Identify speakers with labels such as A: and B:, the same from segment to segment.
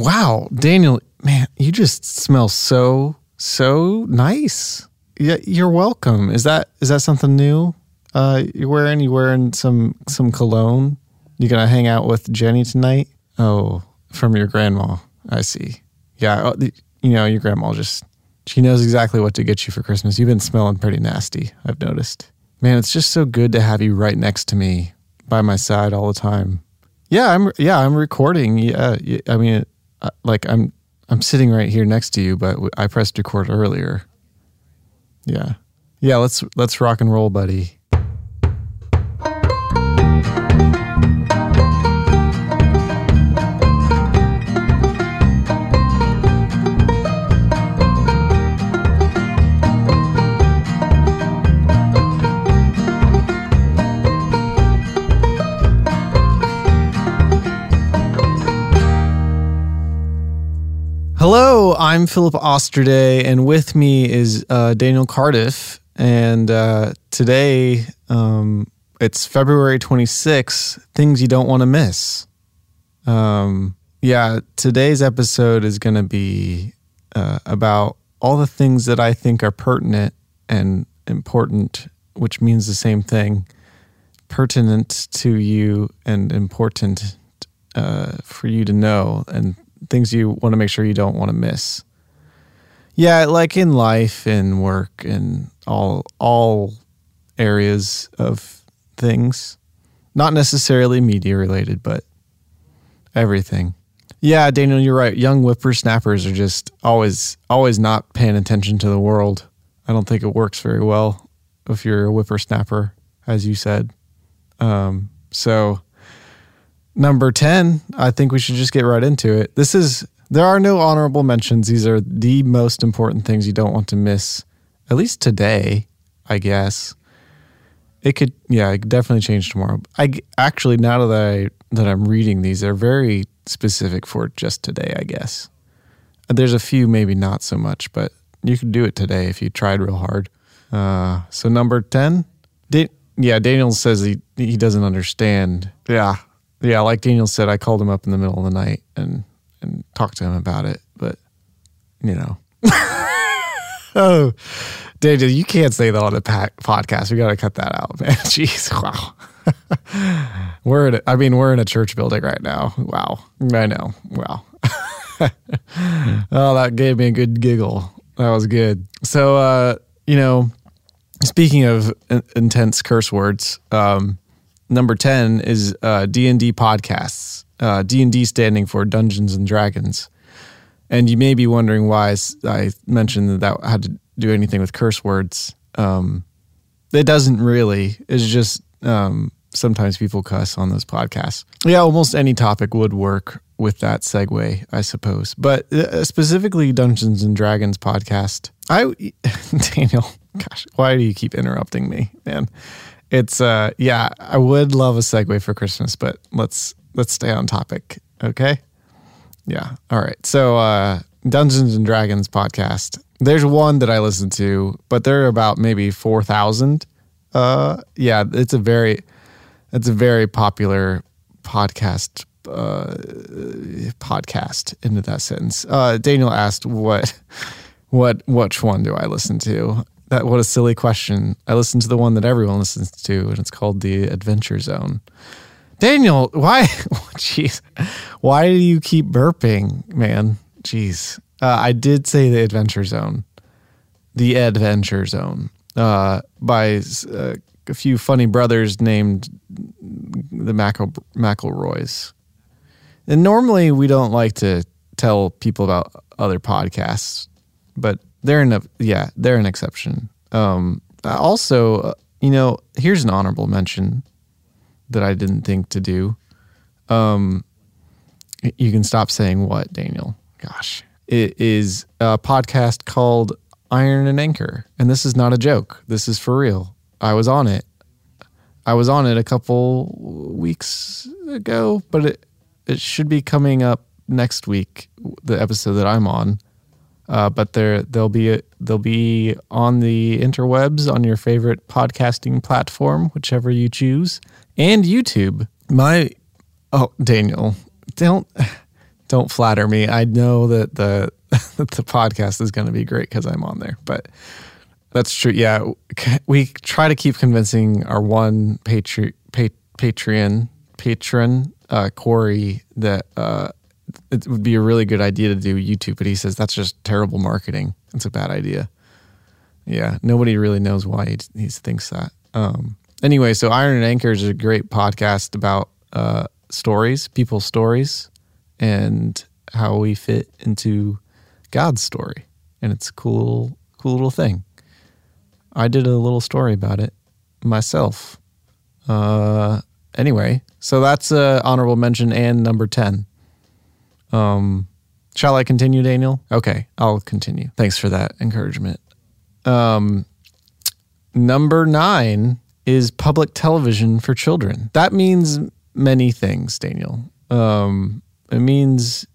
A: Wow, Daniel, man, you just smell so so nice. Yeah, you're welcome. Is that is that something new? Uh, you're wearing you wearing some some cologne. You gonna hang out with Jenny tonight? Oh, from your grandma. I see. Yeah, uh, you know your grandma just she knows exactly what to get you for Christmas. You've been smelling pretty nasty. I've noticed. Man, it's just so good to have you right next to me, by my side all the time. Yeah, I'm. Yeah, I'm recording. Yeah, I mean, uh, like I'm. I'm sitting right here next to you, but I pressed record earlier. Yeah, yeah. Let's let's rock and roll, buddy. I'm Philip Osterday, and with me is uh, Daniel Cardiff. And uh, today, um, it's February 26th, things you don't want to miss. Um, yeah, today's episode is going to be uh, about all the things that I think are pertinent and important, which means the same thing pertinent to you and important uh, for you to know, and things you want to make sure you don't want to miss. Yeah, like in life and work and all all areas of things, not necessarily media related, but everything. Yeah, Daniel, you're right. Young whippersnappers are just always always not paying attention to the world. I don't think it works very well if you're a whippersnapper, as you said. Um, so number 10 i think we should just get right into it. This is there are no honorable mentions. These are the most important things you don't want to miss at least today i guess. It could yeah it could definitely change tomorrow. I actually now that i that i'm reading these they're very specific for just today i guess. There's a few maybe not so much but you could do it today if you tried real hard. Uh, so number 10 da- yeah daniel says he he doesn't understand. Yeah yeah, like Daniel said, I called him up in the middle of the night and and talked to him about it. But you know, oh, Daniel, you can't say that on the pa- podcast. We got to cut that out, man. Jeez, wow. we're in. A, I mean, we're in a church building right now. Wow, I know. Wow. oh, that gave me a good giggle. That was good. So, uh, you know, speaking of in- intense curse words, um, number 10 is uh, d&d podcasts. Uh, d&d standing for dungeons and dragons. And you may be wondering why I mentioned that that had to do anything with curse words. Um, it doesn't really. It's just um, sometimes people cuss on those podcasts. Yeah almost any topic would work with that segue i suppose. But uh, specifically dungeons and dragons podcast i daniel gosh why do you keep interrupting me man it's uh yeah i would love a segue for christmas but let's let's stay on topic okay? Yeah all right. So uh dungeons and dragons podcast. There's one that i listen to but there are about maybe 4000 uh yeah it's a very it's a very popular podcast uh podcast into that sentence. Uh daniel asked what what which one do i listen to that what a silly question. I listen to the one that everyone listens to, and it's called the Adventure Zone. Daniel, why? Jeez, why do you keep burping, man? Jeez, uh, I did say the Adventure Zone, the Adventure Zone, uh, by uh, a few funny brothers named the Mackle McElroys. And normally we don't like to tell people about other podcasts, but they're an yeah they're an exception. Um, also, uh, you know, here's an honorable mention that I didn't think to do. Um, you can stop saying what, Daniel. Gosh, it is a podcast called Iron and Anchor, and this is not a joke. This is for real. I was on it. I was on it a couple weeks ago, but it it should be coming up next week. The episode that I'm on uh, but they're they'll be they'll be on the interwebs on your favorite podcasting platform, whichever you choose, and YouTube. My oh Daniel, don't don't flatter me. I know that the that the podcast is going to be great because I'm on there, but that's true. Yeah, we try to keep convincing our one pa- Patreon patron uh, Corey that uh, it would be a really good idea to do YouTube, but he says that's just terrible marketing. It's a bad idea. Yeah, nobody really knows why he, he thinks that. Um, anyway, so Iron and Anchor is a great podcast about uh, stories, people's stories, and how we fit into God's story. And it's a cool, cool little thing. I did a little story about it myself. Uh, anyway, so that's a honorable mention and number 10. Um, shall I continue, Daniel? Okay, I'll continue. Thanks for that encouragement. Um, number nine is public television for children. That means many things, Daniel. Um, it means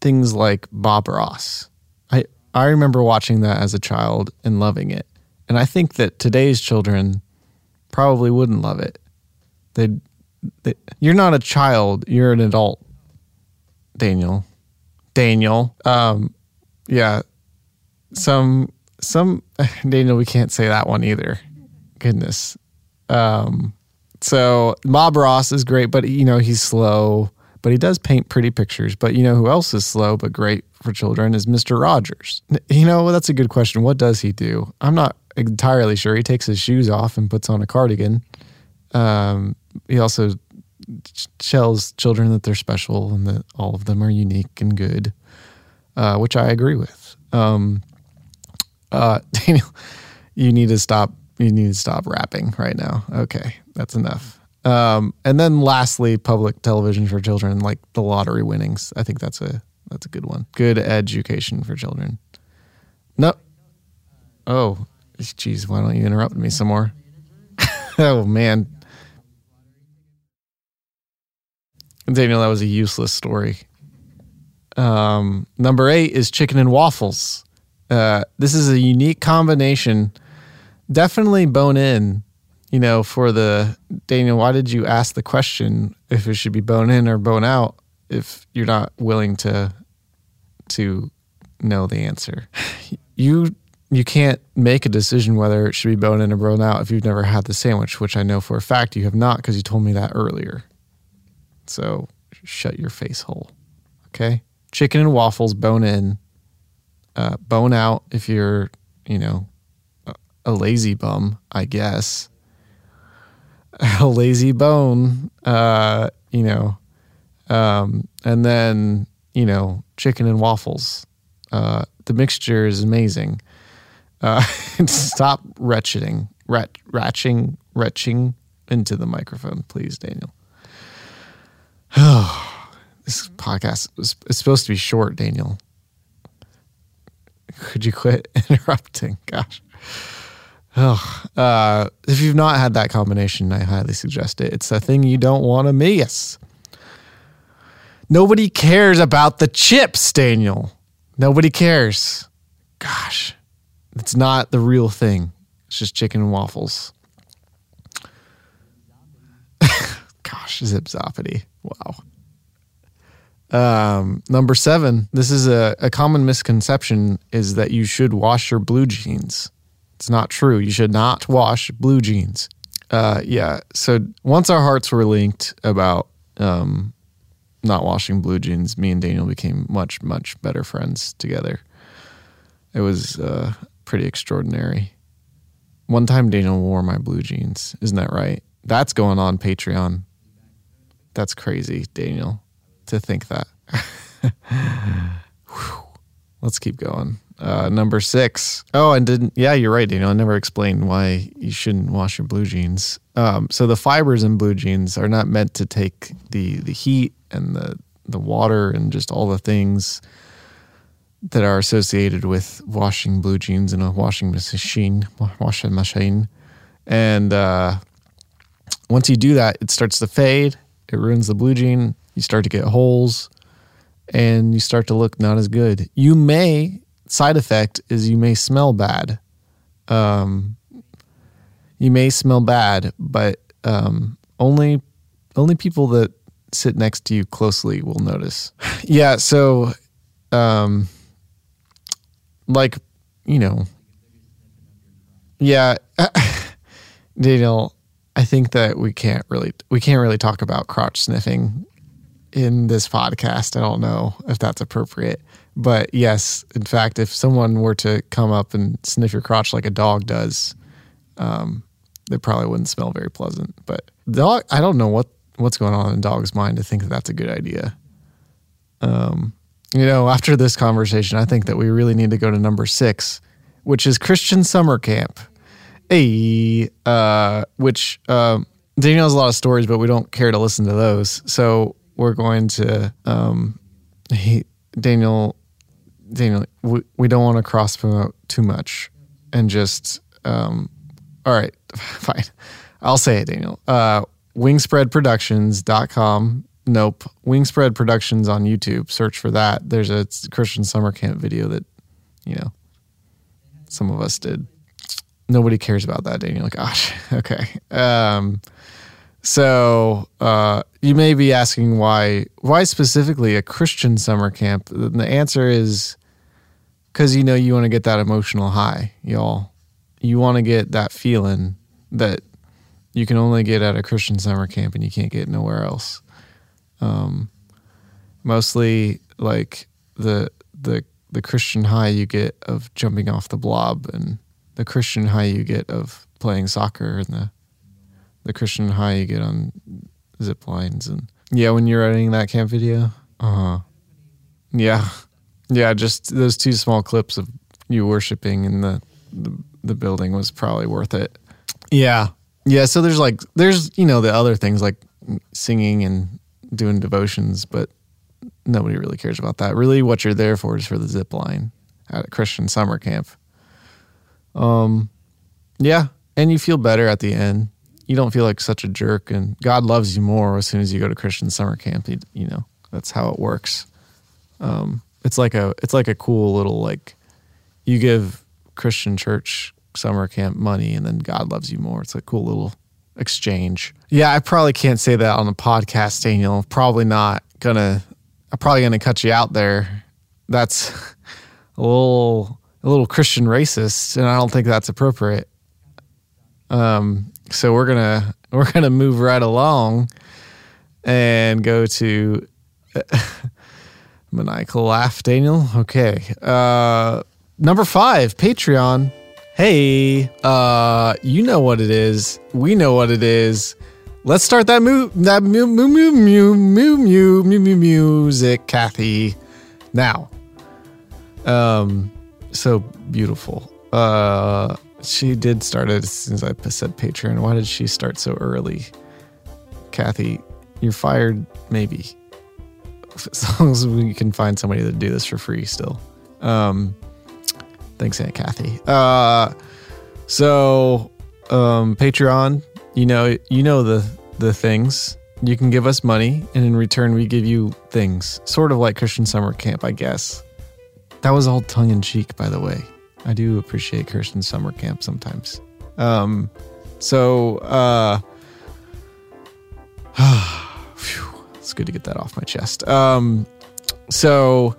A: things like Bob Ross. I I remember watching that as a child and loving it, and I think that today's children probably wouldn't love it. They, they you're not a child. You're an adult, Daniel. Daniel. Um, yeah. Some some Daniel. We can't say that one either. Goodness. Um, so Bob Ross is great, but you know he's slow, but he does paint pretty pictures. But you know who else is slow but great for children is Mister Rogers. You know that's a good question. What does he do? I'm not entirely sure. He takes his shoes off and puts on a cardigan. Um, he also tells children that they're special and that all of them are unique and good, uh, which I agree with. Um, uh, Daniel, you need to stop. You need to stop rapping right now. Okay, that's enough. Um, and then lastly, public television for children, like the lottery winnings. I think that's a that's a good one. Good education for children. No. Oh, geez, why don't you interrupt me some more? oh man, Daniel, that was a useless story. Um, number eight is chicken and waffles. Uh, this is a unique combination. Definitely bone in, you know, for the Daniel. Why did you ask the question if it should be bone in or bone out if you're not willing to to know the answer? You you can't make a decision whether it should be bone in or bone out if you've never had the sandwich, which I know for a fact you have not because you told me that earlier. So shut your face hole. Okay. Chicken and waffles, bone in, uh, bone out if you're, you know, a, lazy bum, I guess. A lazy bone, uh, you know, um, and then, you know, chicken and waffles. Uh, the mixture is amazing. Uh, stop retching, ret, ratching, retching into the microphone, please, Daniel. This podcast is supposed to be short, Daniel. Could you quit interrupting? Gosh. Oh, uh, if you've not had that combination, I highly suggest it. It's a thing you don't want to miss. Nobody cares about the chips, Daniel. Nobody cares. Gosh, it's not the real thing. It's just chicken and waffles. Gosh, zip zoppity. Wow. Um, number seven, this is a, a common misconception is that you should wash your blue jeans. It's not true. You should not wash blue jeans. Uh, yeah. So once our hearts were linked about um, not washing blue jeans, me and Daniel became much, much better friends together. It was uh, pretty extraordinary. One time Daniel wore my blue jeans. Isn't that right? That's going on Patreon. That's crazy, Daniel, to think that. Let's keep going. Uh, number six. Oh, and didn't, yeah, you're right, Daniel. I never explained why you shouldn't wash your blue jeans. Um, so the fibers in blue jeans are not meant to take the, the heat and the, the water and just all the things that are associated with washing blue jeans in a washing machine, washing machine. And uh, once you do that, it starts to fade it ruins the blue jean. You start to get holes and you start to look not as good. You may, side effect is you may smell bad. Um, you may smell bad, but um, only only people that sit next to you closely will notice. yeah, so um like, you know, yeah, Daniel, I think that we can't really we can't really talk about crotch sniffing in this podcast. I don't know if that's appropriate. But yes, in fact, if someone were to come up and sniff your crotch like a dog does, um, it probably wouldn't smell very pleasant. But dog, I don't know what what's going on in a dog's mind to think that that's a good idea. Um, you know, after this conversation, I think that we really need to go to number six, which is Christian summer camp. A uh, which uh, Daniel has a lot of stories, but we don't care to listen to those. So we're going to um, he, Daniel Daniel, we, we don't want to cross promote too much and just, um, all right, fine. I'll say it, Daniel. Uh, wingspreadproductions.com. Nope. Wingspread Productions on YouTube. Search for that. There's a Christian summer camp video that, you know, some of us did. Nobody cares about that, Daniel. Like, gosh, okay. Um, so uh, you may be asking why why specifically a Christian summer camp? And The answer is because you know you want to get that emotional high, y'all. You want to get that feeling that you can only get at a Christian summer camp and you can't get nowhere else. Um, mostly like the the the Christian high you get of jumping off the blob and the Christian high you get of playing soccer and the the Christian high you get on zip lines and yeah when you're editing that camp video uh-huh yeah yeah, just those two small clips of you worshiping in the, the the building was probably worth it. Yeah. Yeah, so there's like there's you know the other things like singing and doing devotions, but nobody really cares about that. Really what you're there for is for the zip line at a Christian summer camp. Um yeah, and you feel better at the end. You don't feel like such a jerk and God loves you more as soon as you go to Christian summer camp. You, you know, that's how it works. Um it's like a it's like a cool little like you give Christian church summer camp money and then God loves you more. It's a cool little exchange. Yeah, I probably can't say that on the podcast, Daniel. Probably not gonna I'm probably gonna cut you out there. That's a little a little Christian racist, and I don't think that's appropriate. Um, so we're gonna we're gonna move right along and go to Maniacal laugh, Daniel. Okay. Uh, number five, Patreon. Hey, uh, you know what it is. We know what it is. Let's start that moo that moo moo moo moo moo moo moo moo music, Kathy. Now. Um, so beautiful. Uh, she did start it as soon as I said Patreon. Why did she start so early? Kathy, you're fired, maybe as long as we can find somebody to do this for free still. Um, thanks, Aunt Kathy. Uh, so um, Patreon, you know, you know the the things. You can give us money, and in return, we give you things, sort of like Christian summer camp, I guess. That was all tongue in cheek, by the way. I do appreciate Christian summer camp sometimes. Um, so, uh, it's good to get that off my chest. Um, so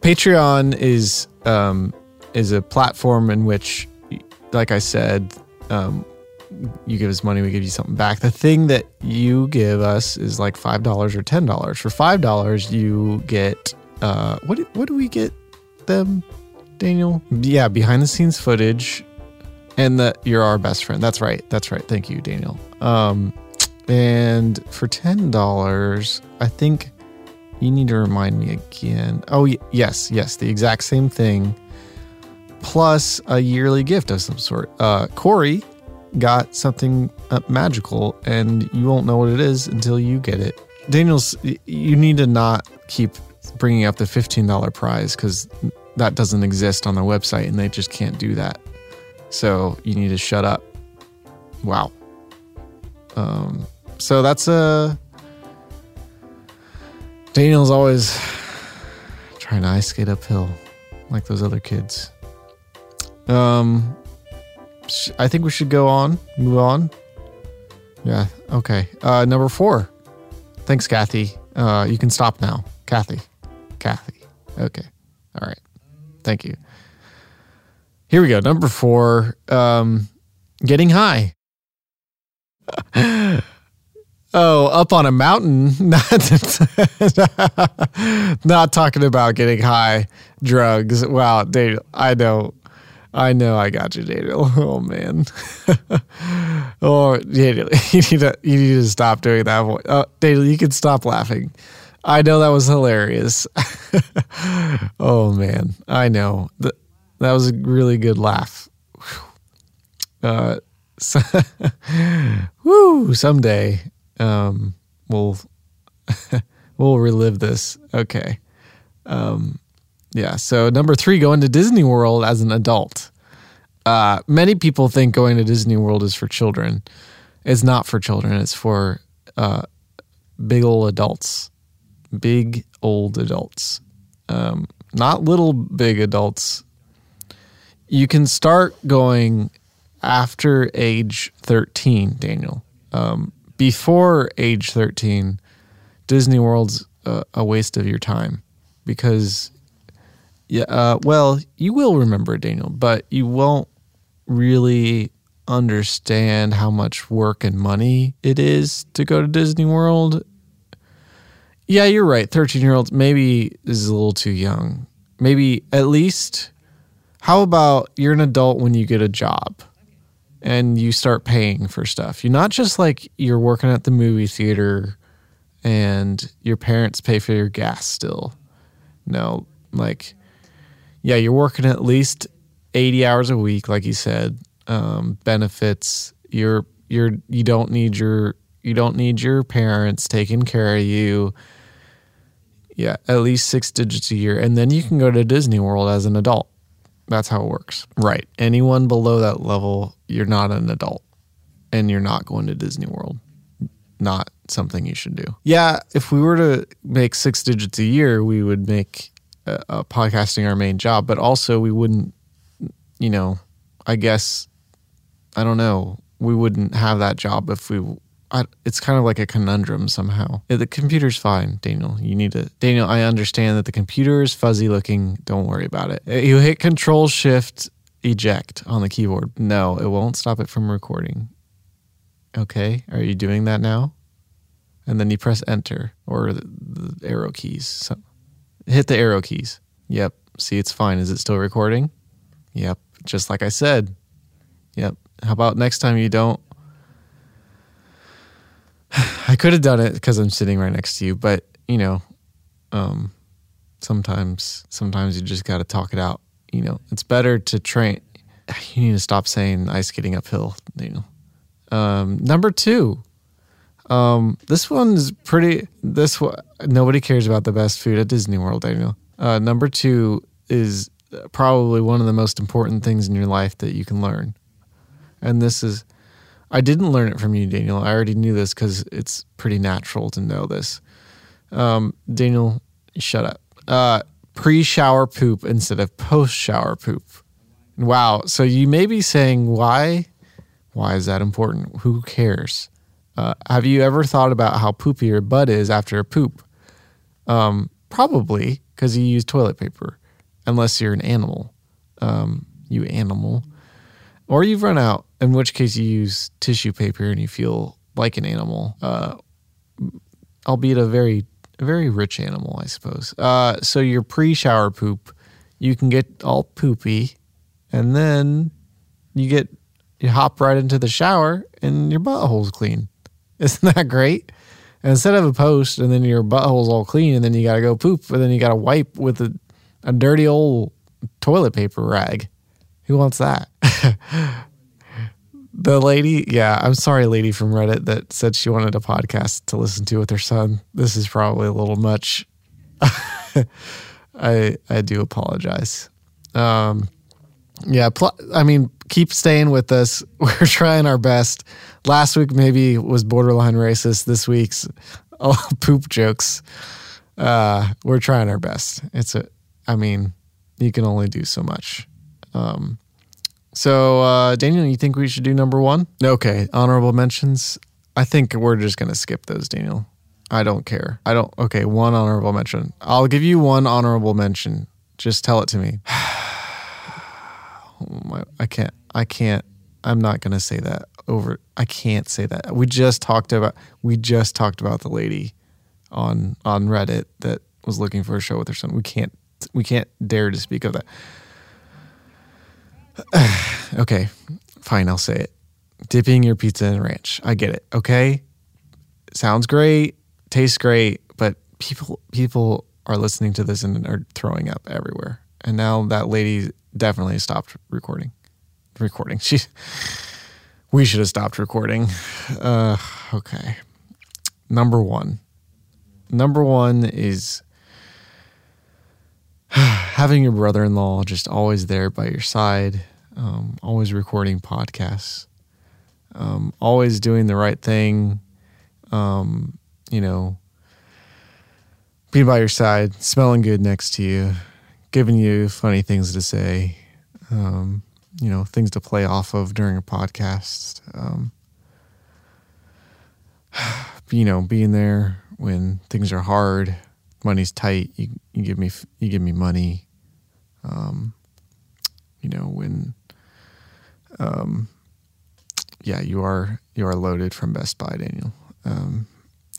A: Patreon is um, is a platform in which, like I said, um, you give us money, we give you something back. The thing that you give us is like five dollars or ten dollars. For five dollars, you get uh, what? What do we get them, Daniel? Yeah, behind the scenes footage, and that you're our best friend. That's right. That's right. Thank you, Daniel. Um, and for $10, I think you need to remind me again. Oh, yes, yes, the exact same thing. Plus a yearly gift of some sort. Uh, Corey got something uh, magical, and you won't know what it is until you get it. Daniels, you need to not keep bringing up the $15 prize because that doesn't exist on the website and they just can't do that. So you need to shut up. Wow. Um, so that's a. Uh, Daniel's always trying to ice skate uphill like those other kids. Um, I think we should go on, move on. Yeah. Okay. Uh, number four, Thanks, Kathy. Uh, you can stop now. Kathy. Kathy. Okay. All right. Thank you. Here we go. Number four, um, getting high. oh, up on a mountain. Not, not talking about getting high drugs. Wow, Daniel, I know. I know I got you, Daniel. Oh man. oh Daniel, you need to you need to stop doing that voice. Oh, Daniel, you can stop laughing. I know that was hilarious. oh man, I know that was a really good laugh. Uh, so, woo! Someday, um, we'll we'll relive this. Okay. Um, yeah. So number three, going to Disney World as an adult. Uh, many people think going to Disney World is for children. It's not for children. It's for uh, big old adults, big old adults, um, not little big adults. You can start going after age 13, Daniel. Um, before age 13, Disney World's a, a waste of your time because yeah, uh, well, you will remember Daniel, but you won't really understand how much work and money it is to go to Disney World. Yeah, you're right. 13 year olds maybe is a little too young. Maybe at least, how about you're an adult when you get a job and you start paying for stuff? You're not just like you're working at the movie theater and your parents pay for your gas still. No, like yeah, you're working at least 80 hours a week, like you said. Um, benefits. You're you're you don't need your you don't need your parents taking care of you. Yeah, at least six digits a year, and then you can go to Disney World as an adult. That's how it works. Right. Anyone below that level, you're not an adult, and you're not going to Disney World. Not something you should do. Yeah, if we were to make six digits a year, we would make uh, uh, podcasting our main job, but also we wouldn't, you know, I guess, I don't know, we wouldn't have that job if we. It's kind of like a conundrum somehow. The computer's fine, Daniel. You need to, Daniel. I understand that the computer is fuzzy looking. Don't worry about it. Uh, you hit Control Shift Eject on the keyboard. No, it won't stop it from recording. Okay, are you doing that now? And then you press Enter or the, the arrow keys. So hit the arrow keys. Yep. See, it's fine. Is it still recording? Yep. Just like I said. Yep. How about next time you don't? I could have done it because I'm sitting right next to you, but you know, um, sometimes, sometimes you just got to talk it out. You know, it's better to train. You need to stop saying ice skating uphill. You know. Um, number two, um, this one's pretty. This one, nobody cares about the best food at Disney World. Daniel. Uh, number two is probably one of the most important things in your life that you can learn, and this is. I didn't learn it from you, Daniel. I already knew this because it's pretty natural to know this. Um, Daniel, shut up. Uh, pre-shower poop instead of post-shower poop. Wow. So you may be saying, why? Why is that important? Who cares? Uh, have you ever thought about how poopy your butt is after a poop? Um, probably because you use toilet paper, unless you're an animal. Um, you animal. Or you've run out, in which case you use tissue paper and you feel like an animal, uh, albeit a very, very rich animal, I suppose. Uh, so your pre-shower poop, you can get all poopy, and then you get you hop right into the shower and your butthole's clean. Isn't that great? And instead of a post and then your butthole's all clean and then you got to go poop and then you got to wipe with a, a dirty old toilet paper rag. Who wants that? the lady, yeah, I'm sorry, lady from Reddit that said she wanted a podcast to listen to with her son. This is probably a little much. I I do apologize. Um, yeah, pl- I mean, keep staying with us. We're trying our best. Last week maybe was borderline racist. This week's oh, poop jokes. Uh, we're trying our best. It's a, I mean, you can only do so much. Um, so, uh, Daniel, you think we should do number one? Okay, honorable mentions. I think we're just gonna skip those, Daniel. I don't care. I don't. Okay, one honorable mention. I'll give you one honorable mention. Just tell it to me. Oh I can't. I can't. I'm not gonna say that over. I can't say that. We just talked about. We just talked about the lady on on Reddit that was looking for a show with her son. We can't. We can't dare to speak of that. okay, fine. I'll say it. Dipping your pizza in ranch. I get it. Okay, sounds great. Tastes great. But people people are listening to this and are throwing up everywhere. And now that lady definitely stopped recording. Recording. She. We should have stopped recording. Uh, okay. Number one. Number one is having your brother in law just always there by your side, um, always recording podcasts, um, always doing the right thing, um, you know, being by your side, smelling good next to you, giving you funny things to say, um, you know, things to play off of during a podcast. Um, you know, being there when things are hard, money's tight. You, you give me you give me money. Um, you know when, um, yeah, you are you are loaded from Best Buy, Daniel, um,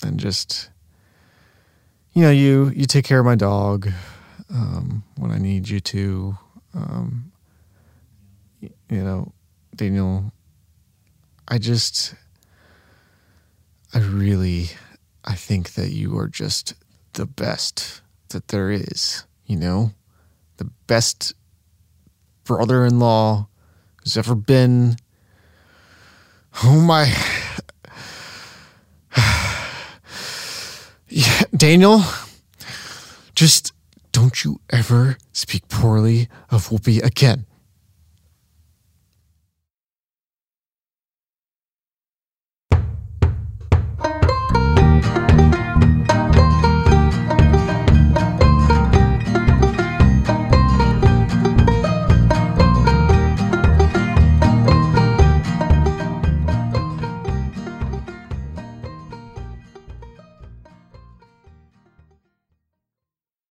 A: and just you know you you take care of my dog um, when I need you to. Um, you know, Daniel, I just, I really, I think that you are just the best that there is, you know, the best brother in law who's ever been. Oh my. yeah, Daniel, just don't you ever speak poorly of Whoopi again.